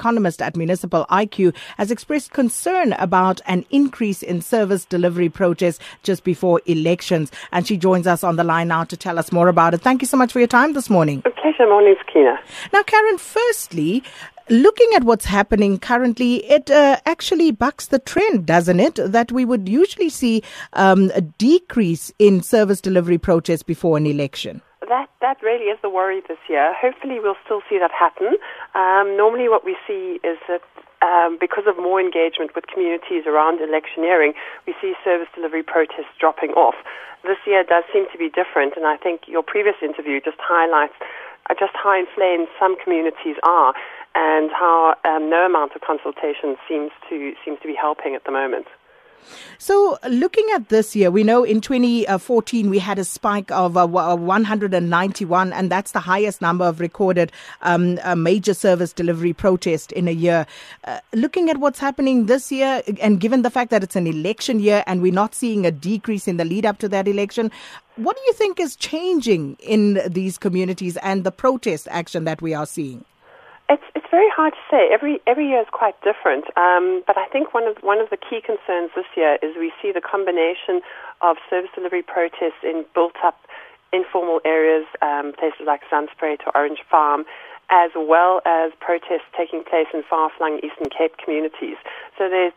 economist at Municipal IQ, has expressed concern about an increase in service delivery protests just before elections. And she joins us on the line now to tell us more about it. Thank you so much for your time this morning. A pleasure. Morning, Sakina. Now, Karen, firstly, looking at what's happening currently, it uh, actually bucks the trend, doesn't it? That we would usually see um, a decrease in service delivery protests before an election that really is the worry this year. Hopefully, we'll still see that happen. Um, normally, what we see is that um, because of more engagement with communities around electioneering, we see service delivery protests dropping off. This year does seem to be different, and I think your previous interview just highlights uh, just how inflamed some communities are and how um, no amount of consultation seems to seems to be helping at the moment. So, looking at this year, we know in 2014 we had a spike of uh, 191, and that's the highest number of recorded um, major service delivery protest in a year. Uh, looking at what's happening this year, and given the fact that it's an election year and we're not seeing a decrease in the lead up to that election, what do you think is changing in these communities and the protest action that we are seeing? It's it's very hard to say. Every every year is quite different. Um, but I think one of one of the key concerns this year is we see the combination of service delivery protests in built up informal areas, um, places like Zandspruit or Orange Farm, as well as protests taking place in far-flung Eastern Cape communities. So there's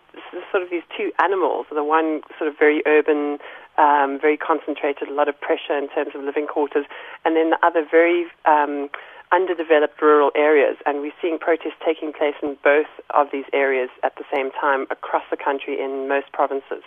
sort of these two animals. The one sort of very urban, um, very concentrated, a lot of pressure in terms of living quarters, and then the other very um, underdeveloped rural areas, and we're seeing protests taking place in both of these areas at the same time across the country in most provinces.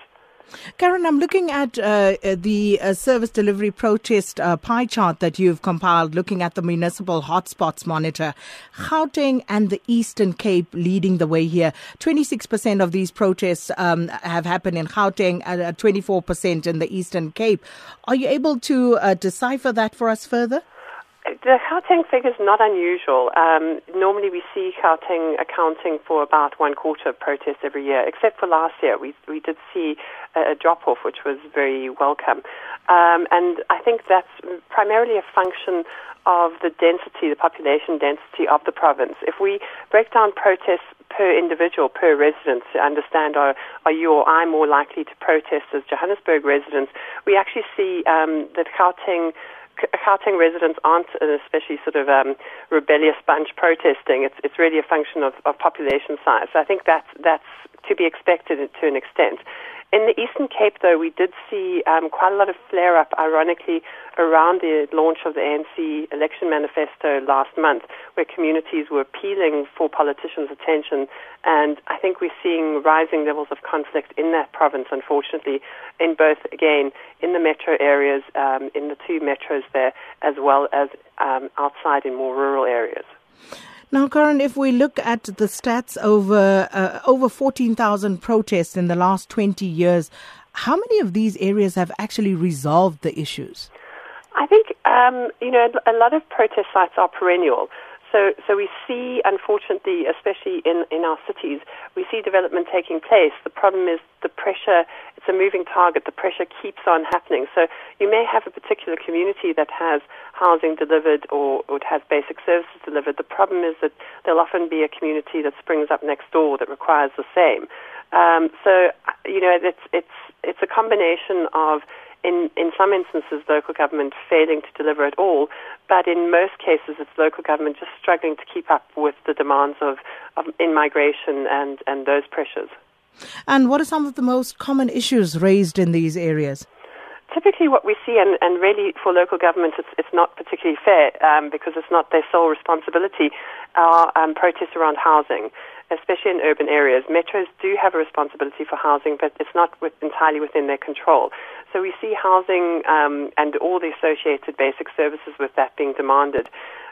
Karen, I'm looking at uh, uh, the uh, service delivery protest uh, pie chart that you've compiled, looking at the municipal hotspots monitor. Gauteng and the Eastern Cape leading the way here. 26% of these protests um, have happened in Gauteng, and 24% in the Eastern Cape. Are you able to uh, decipher that for us further? The Gauteng figure is not unusual. Um, normally, we see Gauteng accounting for about one quarter of protests every year, except for last year. We we did see a, a drop off, which was very welcome. Um, and I think that's primarily a function of the density, the population density of the province. If we break down protests per individual, per resident, to understand are, are you or I more likely to protest as Johannesburg residents, we actually see um, that Gauteng Gauteng residents aren't an especially sort of um, rebellious bunch protesting. It's it's really a function of, of population size. So I think that's that's to be expected to an extent. In the Eastern Cape, though, we did see um, quite a lot of flare up, ironically, around the launch of the ANC election manifesto last month, where communities were appealing for politicians' attention. And I think we're seeing rising levels of conflict in that province, unfortunately, in both, again, in the metro areas, um, in the two metros there, as well as um, outside in more rural areas. Now, Karen, if we look at the stats over uh, over 14,000 protests in the last 20 years, how many of these areas have actually resolved the issues? I think um, you know a lot of protest sites are perennial. So, so we see, unfortunately, especially in, in our cities, we see development taking place. The problem is the pressure, it's a moving target, the pressure keeps on happening. So you may have a particular community that has housing delivered or, or has basic services delivered. The problem is that there'll often be a community that springs up next door that requires the same. Um, so, you know, it's, it's, it's a combination of in, in some instances, local government failing to deliver at all, but in most cases, it's local government just struggling to keep up with the demands of, of in migration and, and those pressures. And what are some of the most common issues raised in these areas? Typically, what we see, and, and really for local governments, it's, it's not particularly fair um, because it's not their sole responsibility, are um, protests around housing especially in urban areas. Metros do have a responsibility for housing, but it's not with, entirely within their control. So we see housing um, and all the associated basic services with that being demanded.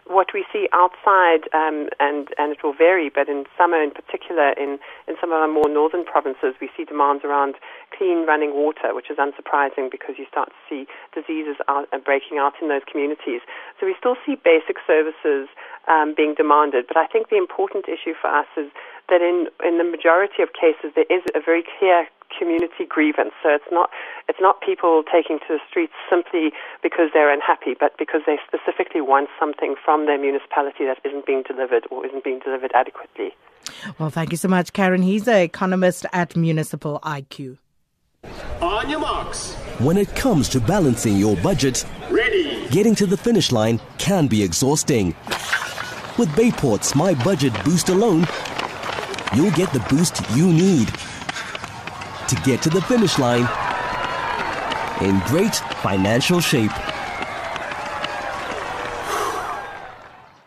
What we see outside, um, and, and it will vary, but in summer in particular, in, in some of our more northern provinces, we see demands around clean running water, which is unsurprising because you start to see diseases out, uh, breaking out in those communities. So we still see basic services um, being demanded, but I think the important issue for us is that in, in the majority of cases there is a very clear community grievance. So it's not it's not people taking to the streets simply because they're unhappy, but because they specifically want something from their municipality that isn't being delivered or isn't being delivered adequately. Well, thank you so much, Karen. Heese an economist at Municipal IQ. On your marks. When it comes to balancing your budget, Ready. getting to the finish line can be exhausting. With Bayport's My Budget Boost alone, you'll get the boost you need to get to the finish line in great financial shape.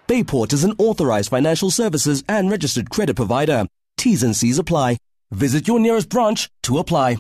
Bayport is an authorized financial services and registered credit provider. T's and C's apply. Visit your nearest branch to apply.